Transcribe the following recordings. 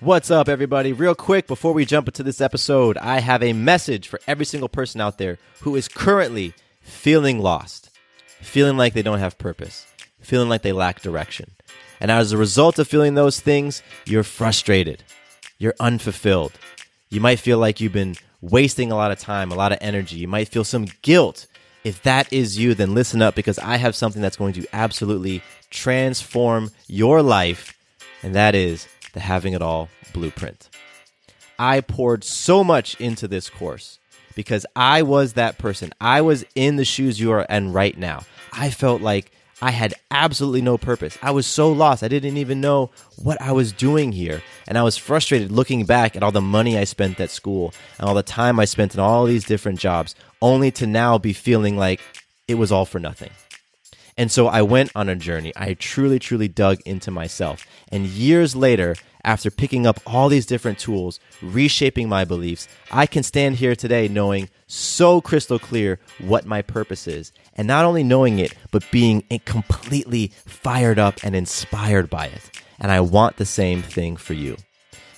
What's up, everybody? Real quick, before we jump into this episode, I have a message for every single person out there who is currently feeling lost, feeling like they don't have purpose, feeling like they lack direction. And as a result of feeling those things, you're frustrated, you're unfulfilled. You might feel like you've been wasting a lot of time, a lot of energy. You might feel some guilt. If that is you, then listen up because I have something that's going to absolutely transform your life, and that is the Having It All Blueprint. I poured so much into this course because I was that person. I was in the shoes you are in right now. I felt like I had absolutely no purpose. I was so lost. I didn't even know what I was doing here. And I was frustrated looking back at all the money I spent at school and all the time I spent in all these different jobs, only to now be feeling like it was all for nothing. And so I went on a journey. I truly, truly dug into myself. And years later, after picking up all these different tools, reshaping my beliefs, I can stand here today knowing so crystal clear what my purpose is. And not only knowing it, but being completely fired up and inspired by it. And I want the same thing for you.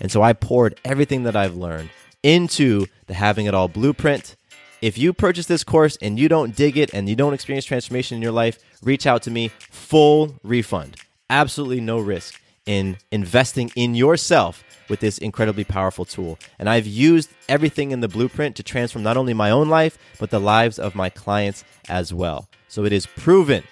And so I poured everything that I've learned into the Having It All blueprint. If you purchase this course and you don't dig it and you don't experience transformation in your life, reach out to me. Full refund. Absolutely no risk in investing in yourself with this incredibly powerful tool. And I've used everything in the blueprint to transform not only my own life, but the lives of my clients as well. So it is proven.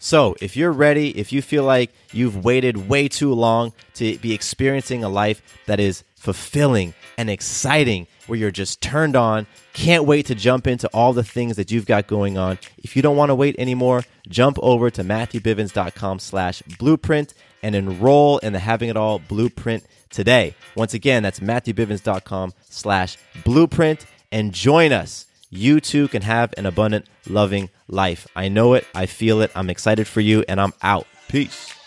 So if you're ready, if you feel like you've waited way too long to be experiencing a life that is fulfilling and exciting, where you're just turned on, can't wait to jump into all the things that you've got going on. If you don't want to wait anymore, jump over to matthewbivens.com slash blueprint and enroll in the Having It All Blueprint today. Once again, that's matthewbivens.com slash blueprint and join us. You too can have an abundant, loving life. I know it. I feel it. I'm excited for you and I'm out. Peace.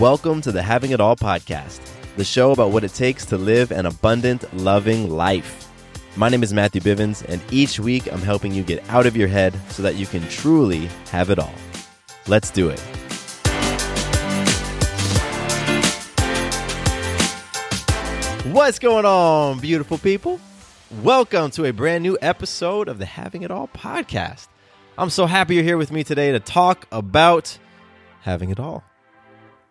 Welcome to the Having It All podcast, the show about what it takes to live an abundant, loving life. My name is Matthew Bivens, and each week I'm helping you get out of your head so that you can truly have it all. Let's do it. What's going on, beautiful people? Welcome to a brand new episode of the Having It All podcast. I'm so happy you're here with me today to talk about having it all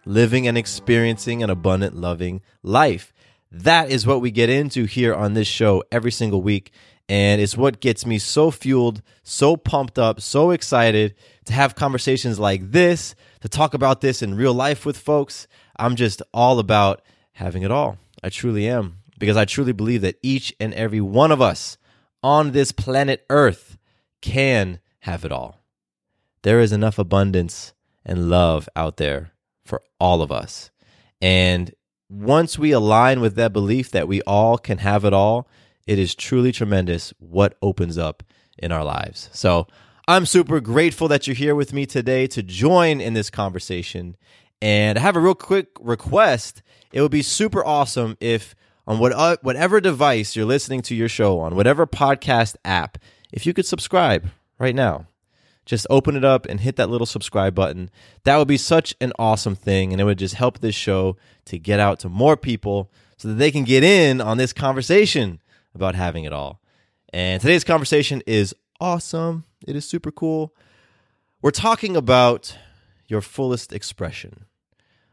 living and experiencing an abundant, loving life. That is what we get into here on this show every single week. And it's what gets me so fueled, so pumped up, so excited to have conversations like this, to talk about this in real life with folks. I'm just all about having it all. I truly am. Because I truly believe that each and every one of us on this planet Earth can have it all. There is enough abundance and love out there for all of us. And once we align with that belief that we all can have it all, it is truly tremendous what opens up in our lives. So I'm super grateful that you're here with me today to join in this conversation. And I have a real quick request. It would be super awesome if on what, uh, whatever device you're listening to your show on, whatever podcast app, if you could subscribe right now just open it up and hit that little subscribe button. That would be such an awesome thing. And it would just help this show to get out to more people so that they can get in on this conversation about having it all. And today's conversation is awesome. It is super cool. We're talking about your fullest expression.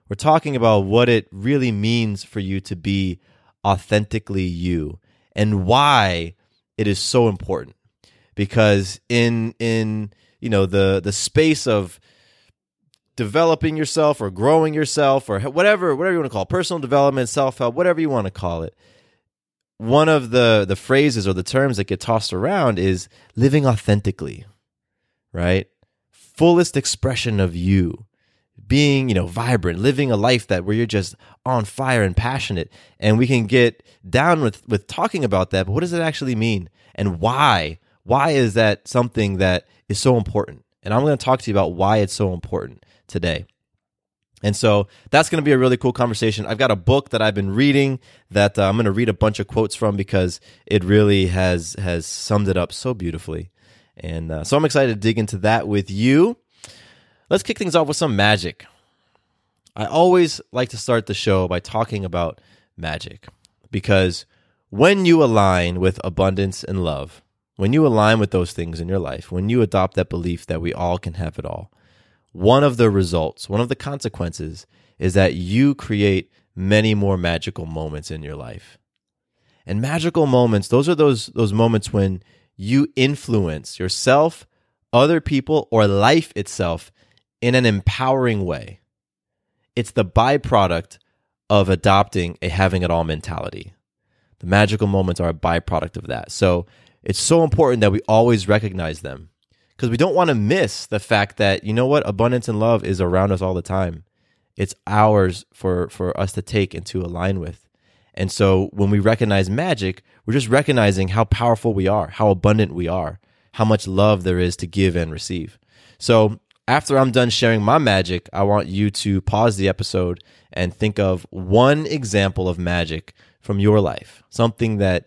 We're talking about what it really means for you to be authentically you and why it is so important. Because in in you know the the space of developing yourself or growing yourself or whatever whatever you want to call it, personal development, self help, whatever you want to call it. One of the the phrases or the terms that get tossed around is living authentically, right? Fullest expression of you, being you know vibrant, living a life that where you're just on fire and passionate, and we can get down with with talking about that. But what does it actually mean, and why? Why is that something that is so important? And I'm going to talk to you about why it's so important today. And so that's going to be a really cool conversation. I've got a book that I've been reading that uh, I'm going to read a bunch of quotes from because it really has has summed it up so beautifully. And uh, so I'm excited to dig into that with you. Let's kick things off with some magic. I always like to start the show by talking about magic because when you align with abundance and love, when you align with those things in your life, when you adopt that belief that we all can have it all, one of the results, one of the consequences is that you create many more magical moments in your life. And magical moments, those are those those moments when you influence yourself, other people, or life itself in an empowering way. It's the byproduct of adopting a having it all mentality. The magical moments are a byproduct of that. So it's so important that we always recognize them. Because we don't want to miss the fact that you know what? Abundance and love is around us all the time. It's ours for for us to take and to align with. And so when we recognize magic we're just recognizing how powerful we are how abundant we are how much love there is to give and receive. So after i'm done sharing my magic i want you to pause the episode and think of one example of magic from your life something that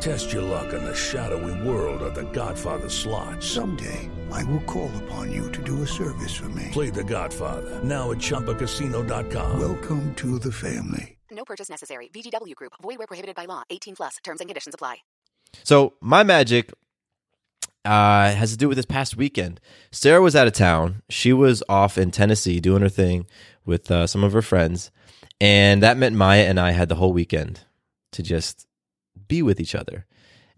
Test your luck in the shadowy world of The Godfather slot. Someday, I will call upon you to do a service for me. Play The Godfather now at ChumbaCasino.com. Welcome to the family. No purchase necessary. VGW Group. Void where prohibited by law. 18 plus. Terms and conditions apply. So my magic uh, has to do with this past weekend. Sarah was out of town. She was off in Tennessee doing her thing with uh, some of her friends, and that meant Maya and I had the whole weekend to just be with each other.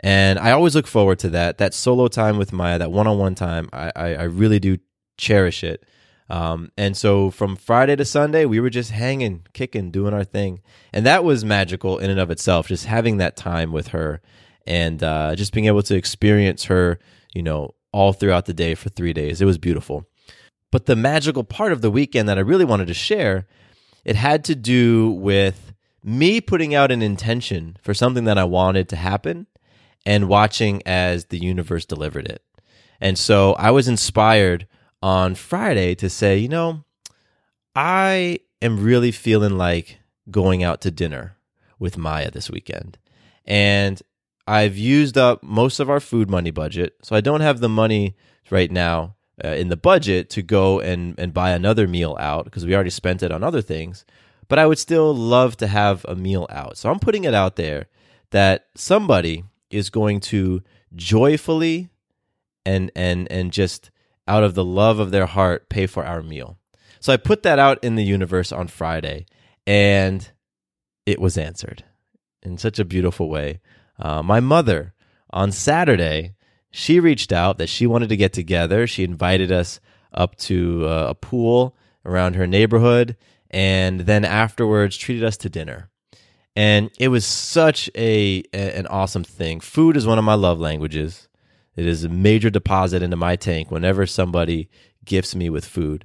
And I always look forward to that. That solo time with Maya, that one-on-one time. I, I, I really do cherish it. Um, and so from Friday to Sunday, we were just hanging, kicking, doing our thing, and that was magical in and of itself. Just having that time with her, and uh, just being able to experience her, you know, all throughout the day for three days. It was beautiful. But the magical part of the weekend that I really wanted to share, it had to do with me putting out an intention for something that I wanted to happen, and watching as the universe delivered it. And so I was inspired on Friday to say, you know, I am really feeling like going out to dinner with Maya this weekend. And I've used up most of our food money budget. So I don't have the money right now uh, in the budget to go and, and buy another meal out because we already spent it on other things. But I would still love to have a meal out. So I'm putting it out there that somebody is going to joyfully and and and just out of the love of their heart pay for our meal. So I put that out in the universe on Friday and it was answered in such a beautiful way. Uh, my mother on Saturday, she reached out that she wanted to get together. She invited us up to uh, a pool around her neighborhood and then afterwards treated us to dinner. And it was such a, a an awesome thing. Food is one of my love languages. It is a major deposit into my tank whenever somebody gifts me with food.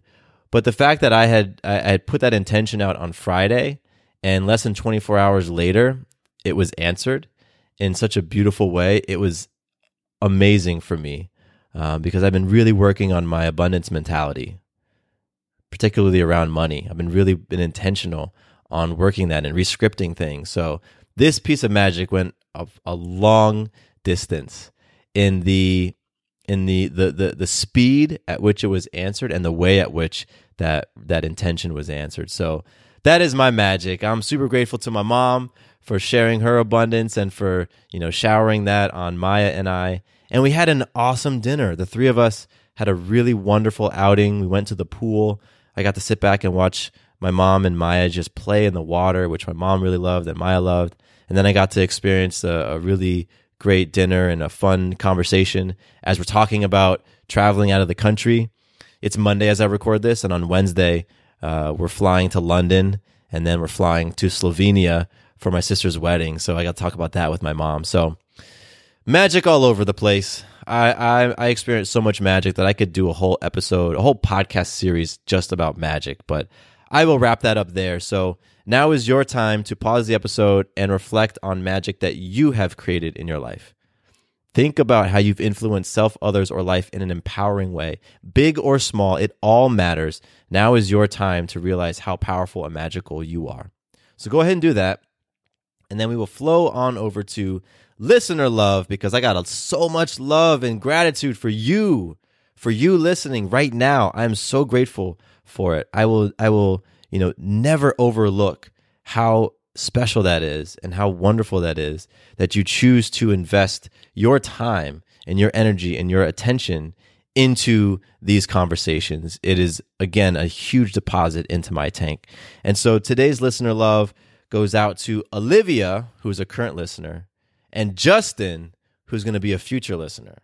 But the fact that I had I had put that intention out on Friday and less than 24 hours later it was answered in such a beautiful way, it was amazing for me uh, because I've been really working on my abundance mentality, particularly around money. I've been really been intentional on working that and rescripting things. So this piece of magic went a, a long distance in the in the, the the the speed at which it was answered and the way at which that that intention was answered. So that is my magic. I'm super grateful to my mom for sharing her abundance and for, you know, showering that on Maya and I. And we had an awesome dinner. The three of us had a really wonderful outing. We went to the pool. I got to sit back and watch my mom and Maya just play in the water, which my mom really loved and Maya loved. And then I got to experience a, a really great dinner and a fun conversation as we're talking about traveling out of the country. It's Monday as I record this, and on Wednesday, uh, we're flying to London and then we're flying to Slovenia for my sister's wedding. So I got to talk about that with my mom. So magic all over the place. I, I, I experienced so much magic that I could do a whole episode, a whole podcast series just about magic. But I will wrap that up there. So now is your time to pause the episode and reflect on magic that you have created in your life. Think about how you've influenced self, others, or life in an empowering way. Big or small, it all matters. Now is your time to realize how powerful and magical you are. So go ahead and do that. And then we will flow on over to listener love because I got so much love and gratitude for you, for you listening right now. I am so grateful for it. I will, I will you know, never overlook how special that is and how wonderful that is that you choose to invest your time and your energy and your attention into these conversations. It is, again, a huge deposit into my tank. And so today's listener love goes out to Olivia, who's a current listener, and Justin, who's going to be a future listener.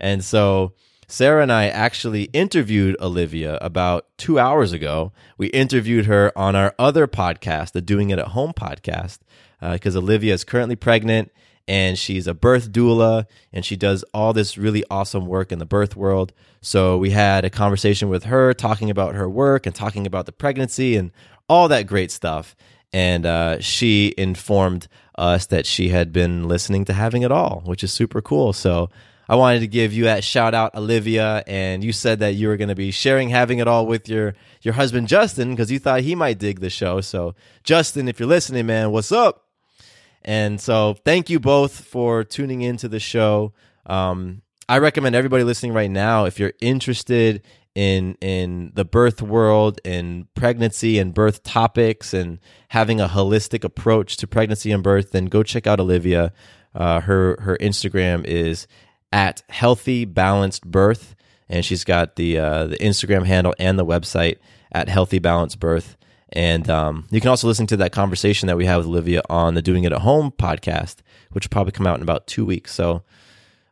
And so Sarah and I actually interviewed Olivia about two hours ago. We interviewed her on our other podcast, the Doing It at Home podcast, because uh, Olivia is currently pregnant and she's a birth doula and she does all this really awesome work in the birth world. So we had a conversation with her talking about her work and talking about the pregnancy and all that great stuff. And uh, she informed us that she had been listening to Having It All, which is super cool. So I wanted to give you that shout out, Olivia, and you said that you were going to be sharing having it all with your your husband Justin because you thought he might dig the show. So, Justin, if you're listening, man, what's up? And so, thank you both for tuning into the show. Um, I recommend everybody listening right now, if you're interested in in the birth world and pregnancy and birth topics and having a holistic approach to pregnancy and birth, then go check out Olivia. Uh, her her Instagram is at Healthy Balanced Birth, and she's got the uh, the Instagram handle and the website at Healthy Balanced Birth. And um, you can also listen to that conversation that we had with Olivia on the Doing It at Home podcast, which will probably come out in about two weeks. So,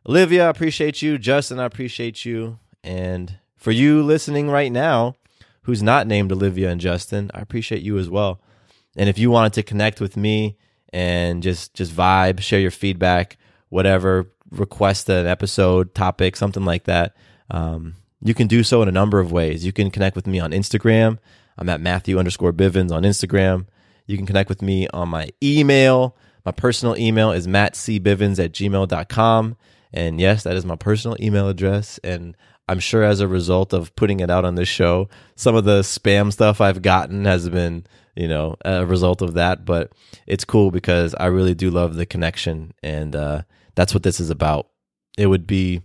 Olivia, I appreciate you. Justin, I appreciate you. And for you listening right now, who's not named Olivia and Justin, I appreciate you as well. And if you wanted to connect with me and just just vibe, share your feedback, whatever, request an episode topic, something like that, um, you can do so in a number of ways. You can connect with me on Instagram. I'm at Matthew underscore Bivens on Instagram. You can connect with me on my email. My personal email is mattcbivens at gmail.com. And yes, that is my personal email address. And I'm sure as a result of putting it out on this show, some of the spam stuff I've gotten has been, you know, a result of that. But it's cool because I really do love the connection. And, uh, that's what this is about. It would be,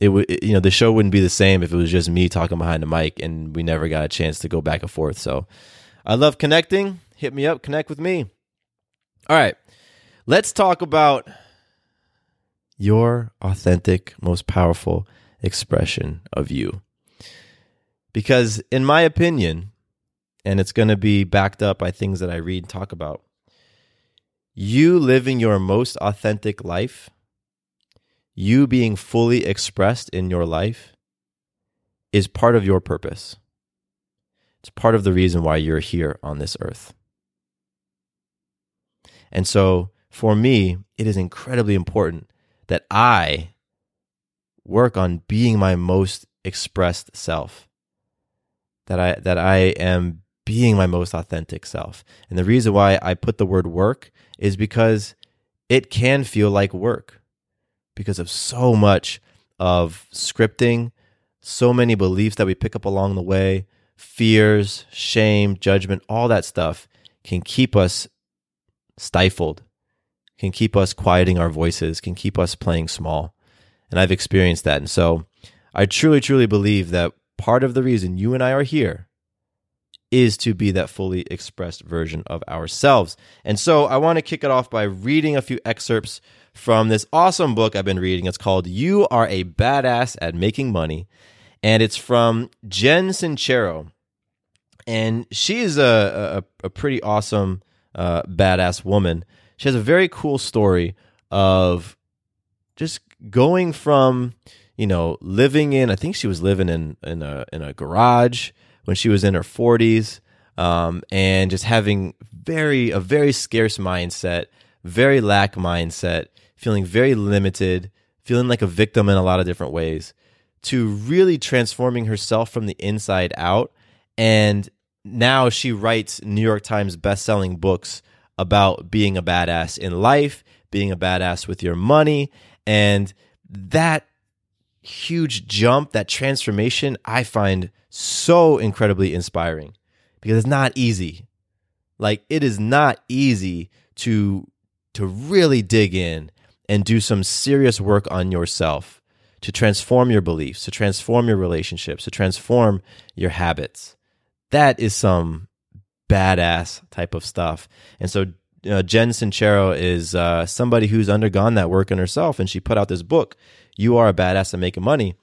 it would, you know, the show wouldn't be the same if it was just me talking behind the mic and we never got a chance to go back and forth. So I love connecting. Hit me up, connect with me. All right. Let's talk about your authentic, most powerful expression of you. Because, in my opinion, and it's going to be backed up by things that I read and talk about, you living your most authentic life, you being fully expressed in your life, is part of your purpose. It's part of the reason why you're here on this earth. And so for me, it is incredibly important that I work on being my most expressed self. That I that I am being my most authentic self. And the reason why I put the word work is because it can feel like work because of so much of scripting, so many beliefs that we pick up along the way, fears, shame, judgment, all that stuff can keep us stifled, can keep us quieting our voices, can keep us playing small. And I've experienced that. And so I truly, truly believe that part of the reason you and I are here is to be that fully expressed version of ourselves. And so I want to kick it off by reading a few excerpts from this awesome book I've been reading. It's called You Are a Badass at Making Money. And it's from Jen Sincero. And she is a, a, a pretty awesome, uh, badass woman. She has a very cool story of just going from, you know, living in, I think she was living in, in, a, in a garage when she was in her 40s um, and just having very a very scarce mindset very lack mindset feeling very limited feeling like a victim in a lot of different ways to really transforming herself from the inside out. And now she writes new york times best-selling books about being a badass in life being a badass with your money and that huge jump, that transformation, I find so incredibly inspiring because it's not easy. Like it is not easy to to really dig in and do some serious work on yourself to transform your beliefs, to transform your relationships, to transform your habits. That is some badass type of stuff. And so uh, Jen Sincero is uh, somebody who's undergone that work in herself, and she put out this book you are a badass at making money.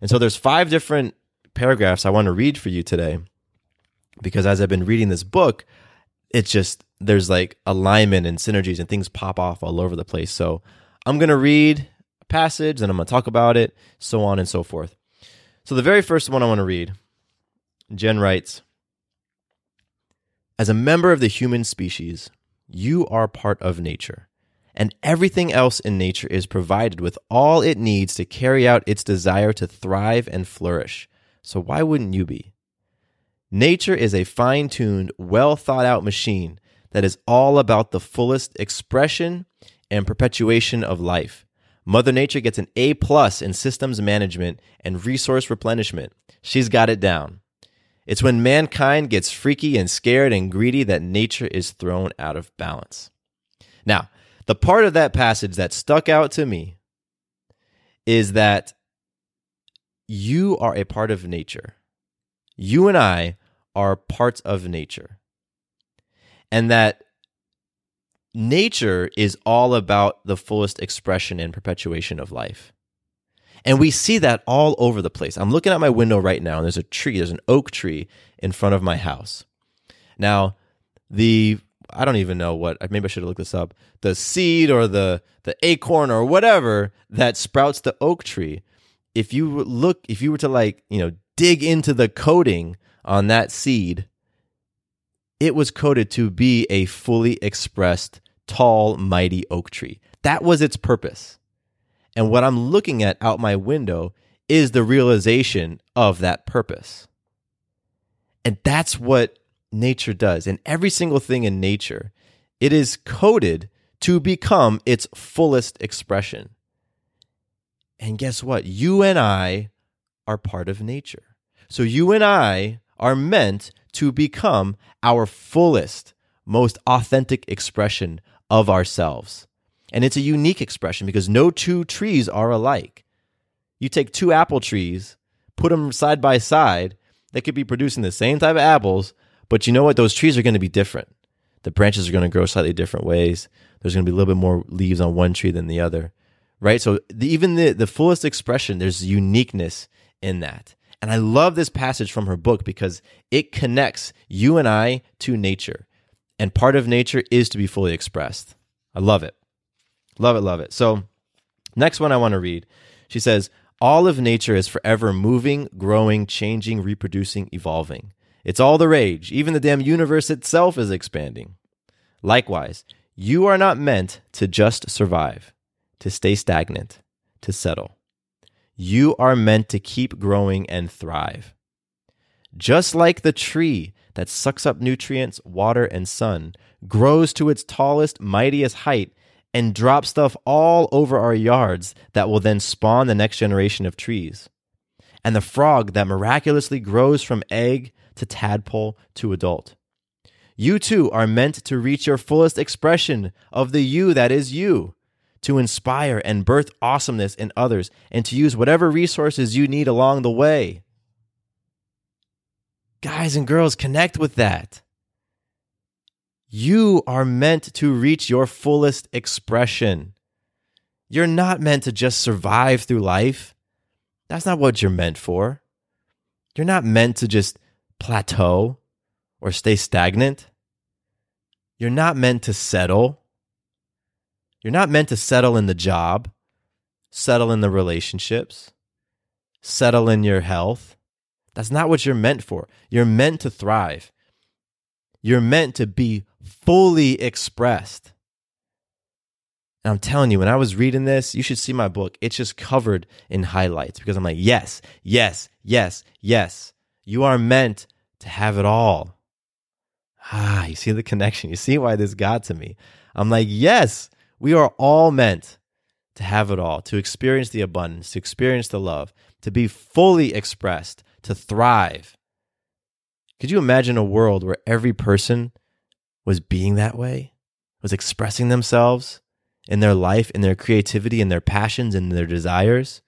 And so there's five different paragraphs I want to read for you today because as I've been reading this book, it's just there's like alignment and synergies and things pop off all over the place. So I'm going to read a passage and I'm going to talk about it, so on and so forth. So the very first one I want to read, Jen writes As a member of the human species, you are part of nature and everything else in nature is provided with all it needs to carry out its desire to thrive and flourish. So why wouldn't you be? Nature is a fine tuned, well thought out machine that is all about the fullest expression and perpetuation of life. Mother Nature gets an A plus in systems management and resource replenishment. She's got it down. It's when mankind gets freaky and scared and greedy that nature is thrown out of balance. Now, the part of that passage that stuck out to me is that you are a part of nature. You and I are parts of nature. And that nature is all about the fullest expression and perpetuation of life. And we see that all over the place. I'm looking at my window right now, and there's a tree, there's an oak tree in front of my house. Now, the I don't even know what. Maybe I should have looked this up. The seed or the the acorn or whatever that sprouts the oak tree. If you look, if you were to like you know dig into the coding on that seed, it was coded to be a fully expressed, tall, mighty oak tree. That was its purpose. And what I'm looking at out my window is the realization of that purpose. And that's what nature does. And every single thing in nature, it is coded to become its fullest expression. And guess what? You and I are part of nature. So you and I are meant to become our fullest, most authentic expression of ourselves. And it's a unique expression because no two trees are alike. You take two apple trees, put them side by side, they could be producing the same type of apples, but you know what? Those trees are going to be different. The branches are going to grow slightly different ways. There's going to be a little bit more leaves on one tree than the other, right? So the, even the, the fullest expression, there's uniqueness in that. And I love this passage from her book because it connects you and I to nature. And part of nature is to be fully expressed. I love it. Love it, love it. So, next one I want to read. She says, All of nature is forever moving, growing, changing, reproducing, evolving. It's all the rage. Even the damn universe itself is expanding. Likewise, You are not meant to just survive, to stay stagnant, to settle. You are meant to keep growing and thrive. Just like the tree that sucks up nutrients, water, and sun, grows to its tallest, mightiest height, and drop stuff all over our yards that will then spawn the next generation of trees. And the frog that miraculously grows from egg to tadpole to adult. You too are meant to reach your fullest expression of the you that is you, to inspire and birth awesomeness in others, and to use whatever resources you need along the way. Guys and girls, connect with that. You are meant to reach your fullest expression. You're not meant to just survive through life. That's not what you're meant for. You're not meant to just plateau or stay stagnant. You're not meant to settle. You're not meant to settle in the job, settle in the relationships, settle in your health. That's not what you're meant for. You're meant to thrive. You're meant to be fully expressed. And I'm telling you, when I was reading this, you should see my book. It's just covered in highlights because I'm like, yes, yes, yes, yes. You are meant to have it all. Ah, you see the connection. You see why this got to me. I'm like, yes, we are all meant to have it all, to experience the abundance, to experience the love, to be fully expressed, to thrive. Could you imagine a world where every person was being that way, was expressing themselves in their life, in their creativity, in their passions, in their desires,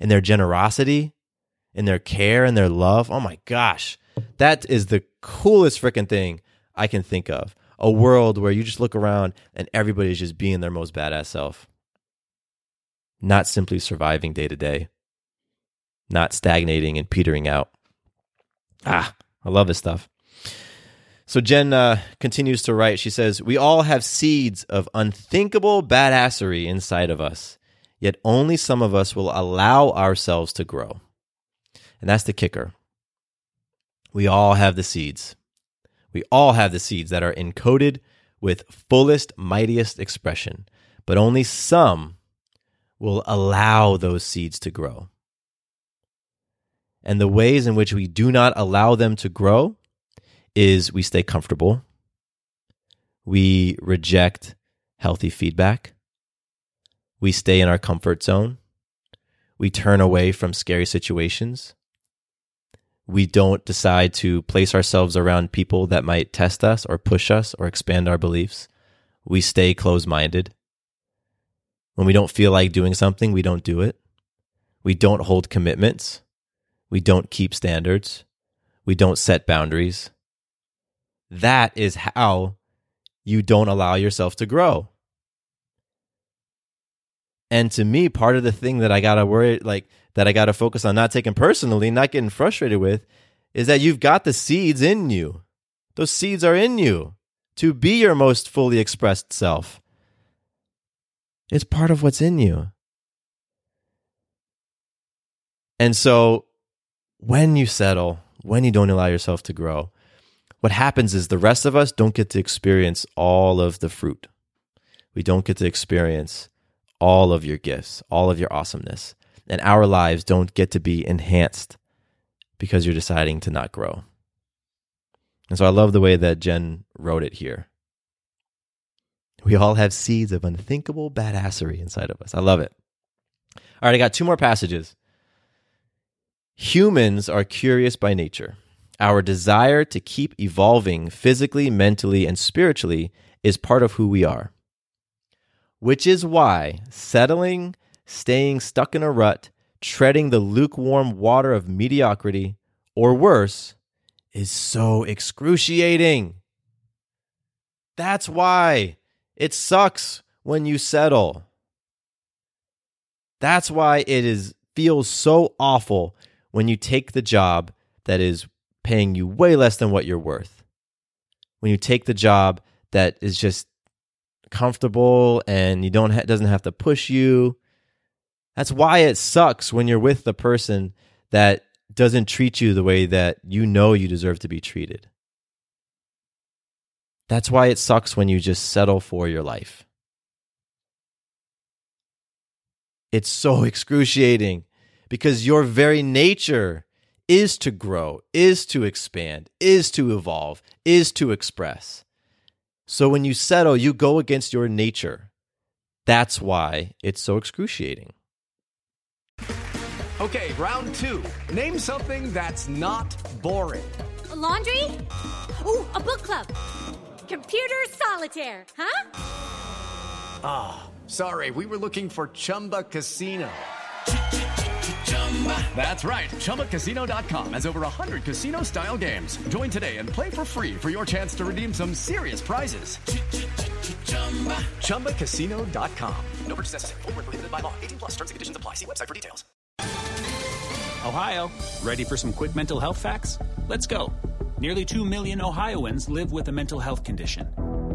in their generosity, in their care, and their love? Oh my gosh, that is the coolest freaking thing I can think of. A world where you just look around and everybody's just being their most badass self. Not simply surviving day to day, not stagnating and petering out. Ah, I love this stuff. So Jen uh, continues to write. She says, We all have seeds of unthinkable badassery inside of us, yet only some of us will allow ourselves to grow. And that's the kicker. We all have the seeds. We all have the seeds that are encoded with fullest, mightiest expression, but only some will allow those seeds to grow. And the ways in which we do not allow them to grow is we stay comfortable, we reject healthy feedback, we stay in our comfort zone, we turn away from scary situations, we don't decide to place ourselves around people that might test us or push us or expand our beliefs. We stay closed minded. When we don't feel like doing something, we don't do it. We don't hold commitments. We don't keep standards. We don't set boundaries. That is how you don't allow yourself to grow. And to me, part of the thing that I got to worry, like, that I got to focus on not taking personally, not getting frustrated with, is that you've got the seeds in you. Those seeds are in you to be your most fully expressed self. It's part of what's in you. And so when you settle, when you don't allow yourself to grow, what happens is the rest of us don't get to experience all of the fruit. We don't get to experience all of your gifts, all of your awesomeness and our lives don't get to be enhanced because you're deciding to not grow. And so I love the way that Jen wrote it here. We all have seeds of unthinkable badassery inside of us. I love it. All right, I got two more passages. Humans are curious by nature. Our desire to keep evolving physically, mentally, and spiritually is part of who we are. Which is why settling staying stuck in a rut, treading the lukewarm water of mediocrity, or worse, is so excruciating. That's why it sucks when you settle. That's why it is feels so awful when you take the job that is paying you way less than what you're worth. When you take the job that is just comfortable and you don't ha- doesn't have to push you that's why it sucks when you're with the person that doesn't treat you the way that you know you deserve to be treated. That's why it sucks when you just settle for your life. It's so excruciating because your very nature is to grow, is to expand, is to evolve, is to express. So when you settle, you go against your nature. That's why it's so excruciating. Okay, round two. Name something that's not boring. A laundry? Ooh, a book club. Computer solitaire, huh? Ah, oh, sorry, we were looking for Chumba Casino. That's right. ChumbaCasino.com has over 100 casino style games. Join today and play for free for your chance to redeem some serious prizes. ChumbaCasino.com. No purchase necessary. Full prohibited by law. 18 plus terms and conditions apply. See website for details. Ohio, ready for some quick mental health facts? Let's go. Nearly 2 million Ohioans live with a mental health condition.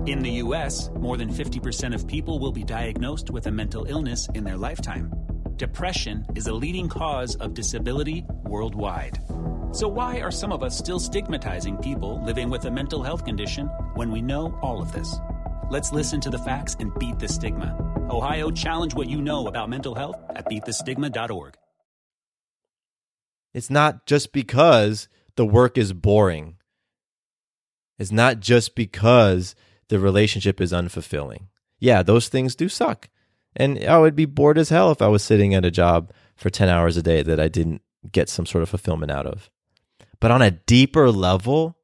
In the U.S., more than 50% of people will be diagnosed with a mental illness in their lifetime depression is a leading cause of disability worldwide. So, why are some of us still stigmatizing people living with a mental health condition when we know all of this? Let's listen to the facts and beat the stigma. Ohio, challenge what you know about mental health at beatthestigma.org. It's not just because the work is boring, it's not just because the relationship is unfulfilling. Yeah, those things do suck. And oh, I would be bored as hell if I was sitting at a job for 10 hours a day that I didn't get some sort of fulfillment out of. But on a deeper level,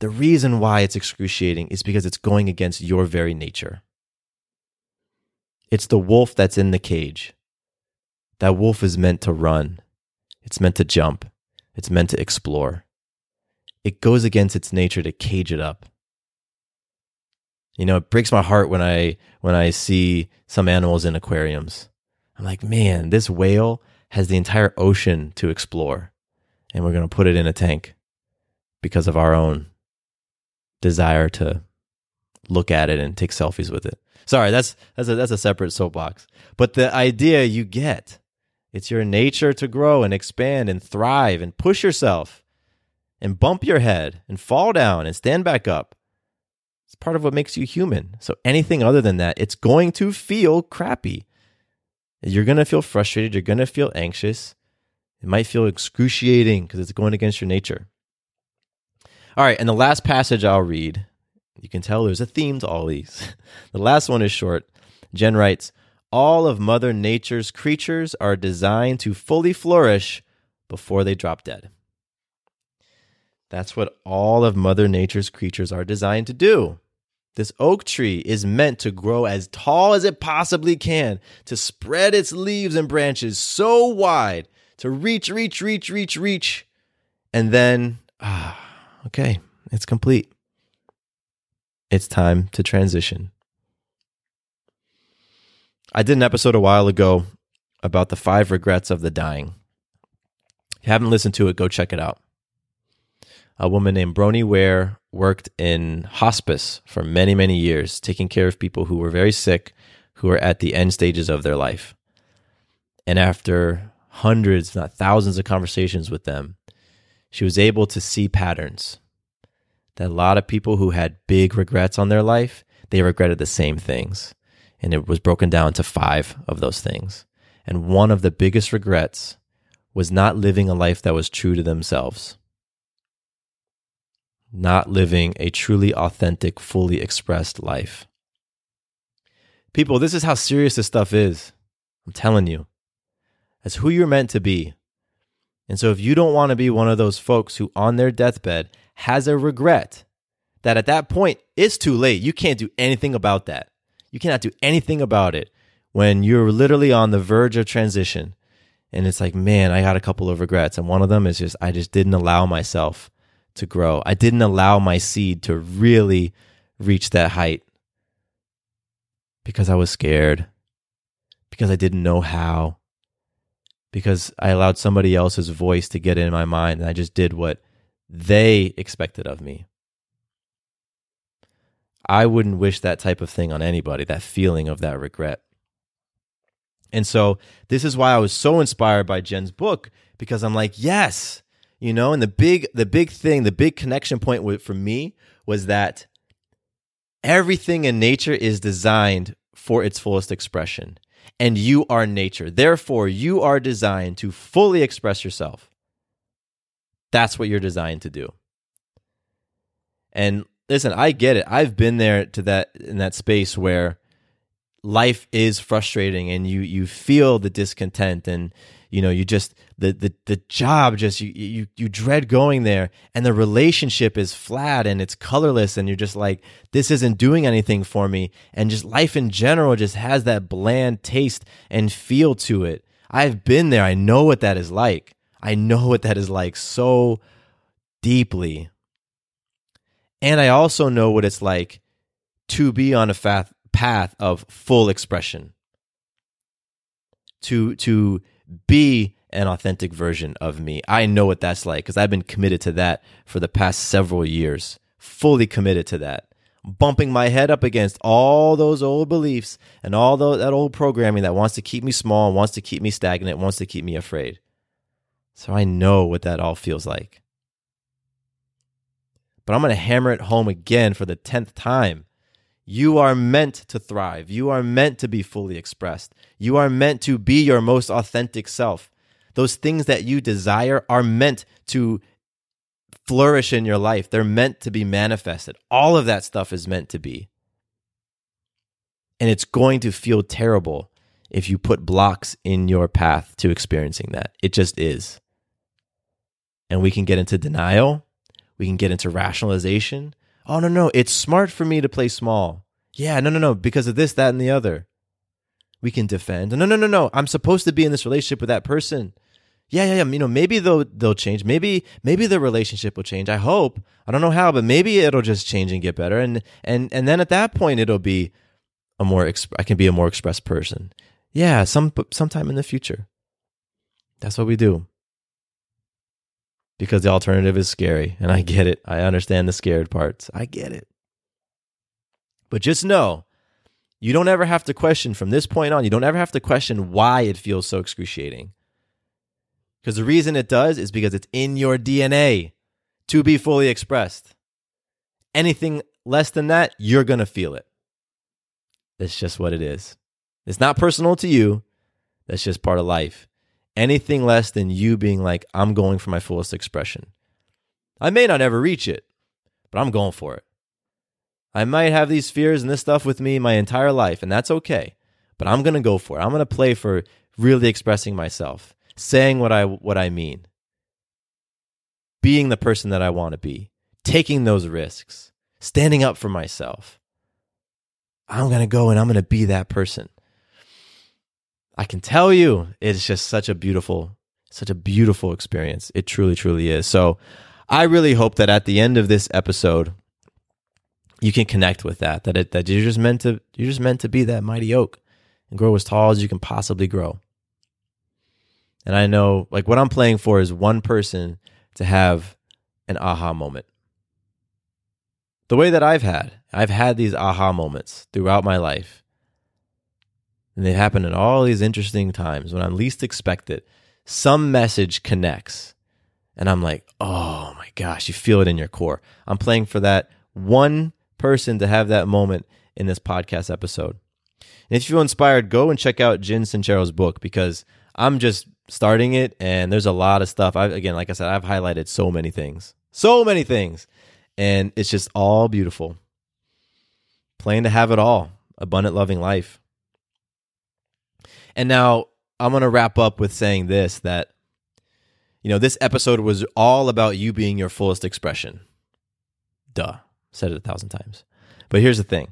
the reason why it's excruciating is because it's going against your very nature. It's the wolf that's in the cage. That wolf is meant to run, it's meant to jump, it's meant to explore. It goes against its nature to cage it up. You know, it breaks my heart when I when I see some animals in aquariums. I'm like, man, this whale has the entire ocean to explore, and we're going to put it in a tank because of our own desire to look at it and take selfies with it. Sorry, that's that's a that's a separate soapbox. But the idea you get, it's your nature to grow and expand and thrive and push yourself and bump your head and fall down and stand back up it's part of what makes you human. So anything other than that, it's going to feel crappy. You're going to feel frustrated. You're going to feel anxious. It might feel excruciating because it's going against your nature. All right. And the last passage I'll read, you can tell there's a theme to all these. the last one is short. Jen writes All of Mother Nature's creatures are designed to fully flourish before they drop dead. That's what all of Mother Nature's creatures are designed to do. This oak tree is meant to grow as tall as it possibly can, to spread its leaves and branches so wide, to reach, reach, reach, reach, reach. And then, ah, okay, it's complete. It's time to transition. I did an episode a while ago about the five regrets of the dying. If you haven't listened to it, go check it out a woman named Bronnie Ware worked in hospice for many, many years, taking care of people who were very sick, who were at the end stages of their life. And after hundreds, not thousands of conversations with them, she was able to see patterns that a lot of people who had big regrets on their life, they regretted the same things. And it was broken down to five of those things. And one of the biggest regrets was not living a life that was true to themselves not living a truly authentic, fully expressed life. People, this is how serious this stuff is. I'm telling you. That's who you're meant to be. And so if you don't want to be one of those folks who on their deathbed has a regret that at that point it's too late. You can't do anything about that. You cannot do anything about it when you're literally on the verge of transition. And it's like, man, I got a couple of regrets. And one of them is just, I just didn't allow myself to grow. I didn't allow my seed to really reach that height because I was scared, because I didn't know how, because I allowed somebody else's voice to get in my mind and I just did what they expected of me. I wouldn't wish that type of thing on anybody, that feeling of that regret. And so, this is why I was so inspired by Jen's book because I'm like, yes, you know and the big the big thing the big connection point for me was that Everything in nature is designed for its fullest expression, and you are nature. Therefore, you are designed to fully express yourself. That's what you're designed to do. And listen, I get it. I've been there to that in that space where life is frustrating and you you feel the discontent and you know you just the the the job just you you you dread going there and the relationship is flat and it's colorless and you're just like this isn't doing anything for me. And just life in general just has that bland taste and feel to it. I've been there. I know what that is like. I know what that is like so deeply. And i also know what it's like to be on a path path of full expression. To to be an authentic version of me. I know what that's like because I've been committed to that for the past several years, fully committed to that. Bumping my head up against all those old beliefs and all that old programming that wants to keep me small, wants to keep me stagnant, wants to keep me afraid. So I know what that all feels like. But I'm going to hammer it home again for the 10th time. You are meant to thrive. You are meant to be fully expressed. You are meant to be your most authentic self. Those things that you desire are meant to flourish in your life. They're meant to be manifested. All of that stuff is meant to be. And it's going to feel terrible if you put blocks in your path to experiencing that. It just is. And we can get into denial. We can get into rationalization oh no no it's smart for me to play small. Yeah no no no because of this that and the other. We can defend. No no no no i'm supposed to be in this relationship with that person. Yeah yeah yeah you know maybe they'll they'll change. Maybe maybe the relationship will change. I hope. I don't know how but maybe it'll just change and get better. And and and then at that point it'll be a more exp- i can be a more expressed person. Yeah some sometime in the future. That's what we do because the alternative is scary. And I get it. I understand the scared parts. I get it. But just know you don't ever have to question from this point on, you don't ever have to question why it feels so excruciating. Because the reason it does is because it's in your DNA to be fully expressed. Anything less than that, you're going to feel it. It's just what it is. It's not personal to you. That's just part of life anything less than you being like, I'm going for my fullest expression. I may not ever reach it, but I'm going for it. I might have these fears and this stuff with me my entire life, and that's okay. But I'm going to go for it. I'm going to play for really expressing myself, saying what I what I mean, being the person that I want to be, taking those risks, standing up for myself. I'm going to go and I'm going to be that person. I can tell you, it's just such a beautiful, such a beautiful experience. It truly, truly is. So I really hope that at the end of this episode, you can connect with that. That it, that you're just meant to you're just meant to be that mighty oak and grow as tall as you can possibly grow. And I know like what I'm playing for is one person to have an aha moment. The way that I've had, I've had these aha moments throughout my life and they happen at all these interesting times when I'm least expected. Some message connects. And I'm like, oh my gosh, you feel it in your core. I'm playing for that one person to have that moment in this podcast episode. And if you feel inspired, go and check out Jen Sincero's book because I'm just starting it and there's a lot of stuff. I again, like I said, I've highlighted so many things. So many things. And it's just all beautiful. Plan to have it all. Abundant loving life. And now I'm going to wrap up with saying this that, you know, this episode was all about you being your fullest expression. Duh. Said it a thousand times. But here's the thing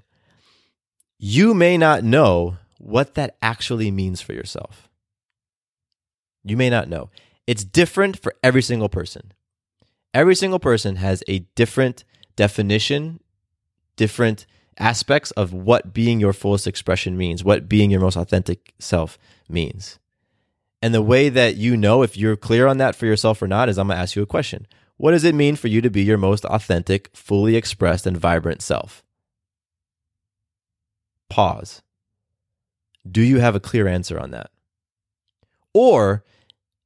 you may not know what that actually means for yourself. You may not know. It's different for every single person. Every single person has a different definition, different aspects of what being your fullest expression means, what being your most authentic self means. And the way that you know if you're clear on that for yourself or not is I'm going to ask you a question. What does it mean for you to be your most authentic, fully expressed, and vibrant self? Pause. Do you have a clear answer on that? Or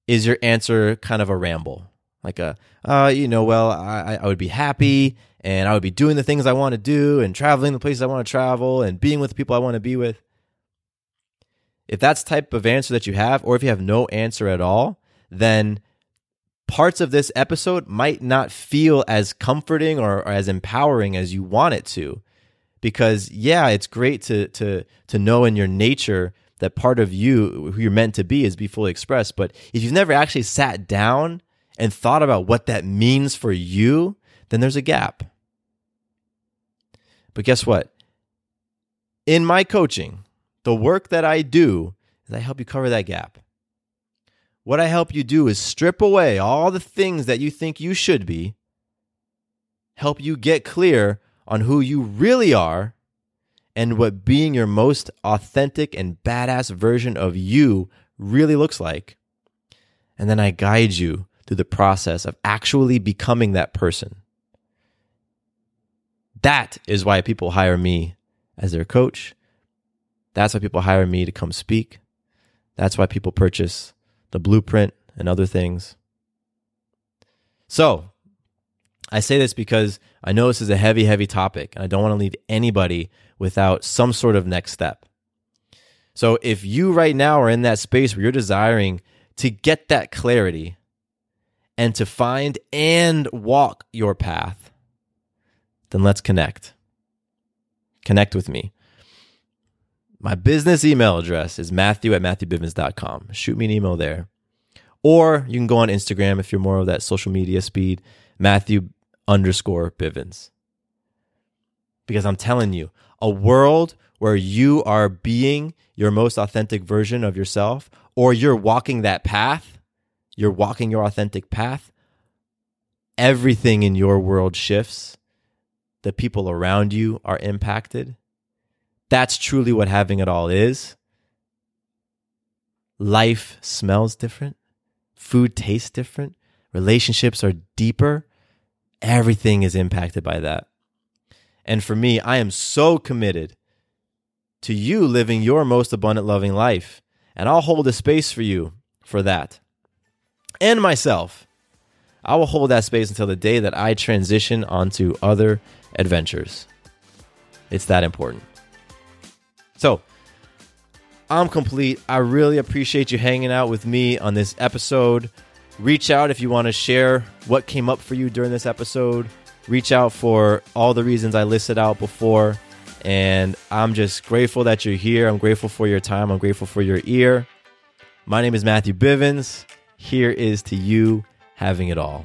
is your answer kind of a ramble? Like a, uh, you know, well, I, I would be happy and I would be doing the things I want to do and traveling the places I want to travel and being with the people I want to be with. If that's type of answer that you have, or if you have no answer at all, then parts of this episode might not feel as comforting or, or as empowering as you want it to. Because yeah, it's great to to to know in your nature that part of you who you're meant to be is be fully expressed. But if you've never actually sat down and thought about what that means for you, then there's a gap. But guess what? In my coaching, the work that I do is I help you cover that gap. What I help you do is strip away all the things that you think you should be, help you get clear on who you really are and what being your most authentic and badass version of you really looks like. And then I guide you through the process of actually becoming that person. That is why people hire me as their coach. That's why people hire me to come speak. That's why people purchase the blueprint and other things. So, I say this because I know this is a heavy, heavy topic, and I don't want to leave anybody without some sort of next step. So, if you right now are in that space where you're desiring to get that clarity and to find and walk your path, then let's connect. Connect with me. My business email address is matthew at matthewbivens.com. Shoot me an email there. Or you can go on Instagram if you're more of that social media speed, Matthew underscore Bivens. Because I'm telling you, a world where you are being your most authentic version of yourself, or you're walking that path, you're walking your authentic path, everything in your world shifts. The people around you are impacted that's truly what having it all is. Life smells different, food tastes different, relationships are deeper. Everything is impacted by that. And for me, I am so committed to you living your most abundant, loving life. And I'll hold a space for you for that. And myself. I will hold that space until the day that I transition onto other adventures. It's that important. So, I'm complete. I really appreciate you hanging out with me on this episode. Reach out if you want to share what came up for you during this episode. Reach out for all the reasons I listed out before. And I'm just grateful that you're here. I'm grateful for your time. I'm grateful for your ear. My name is Matthew Bivens. Here is to you having it all.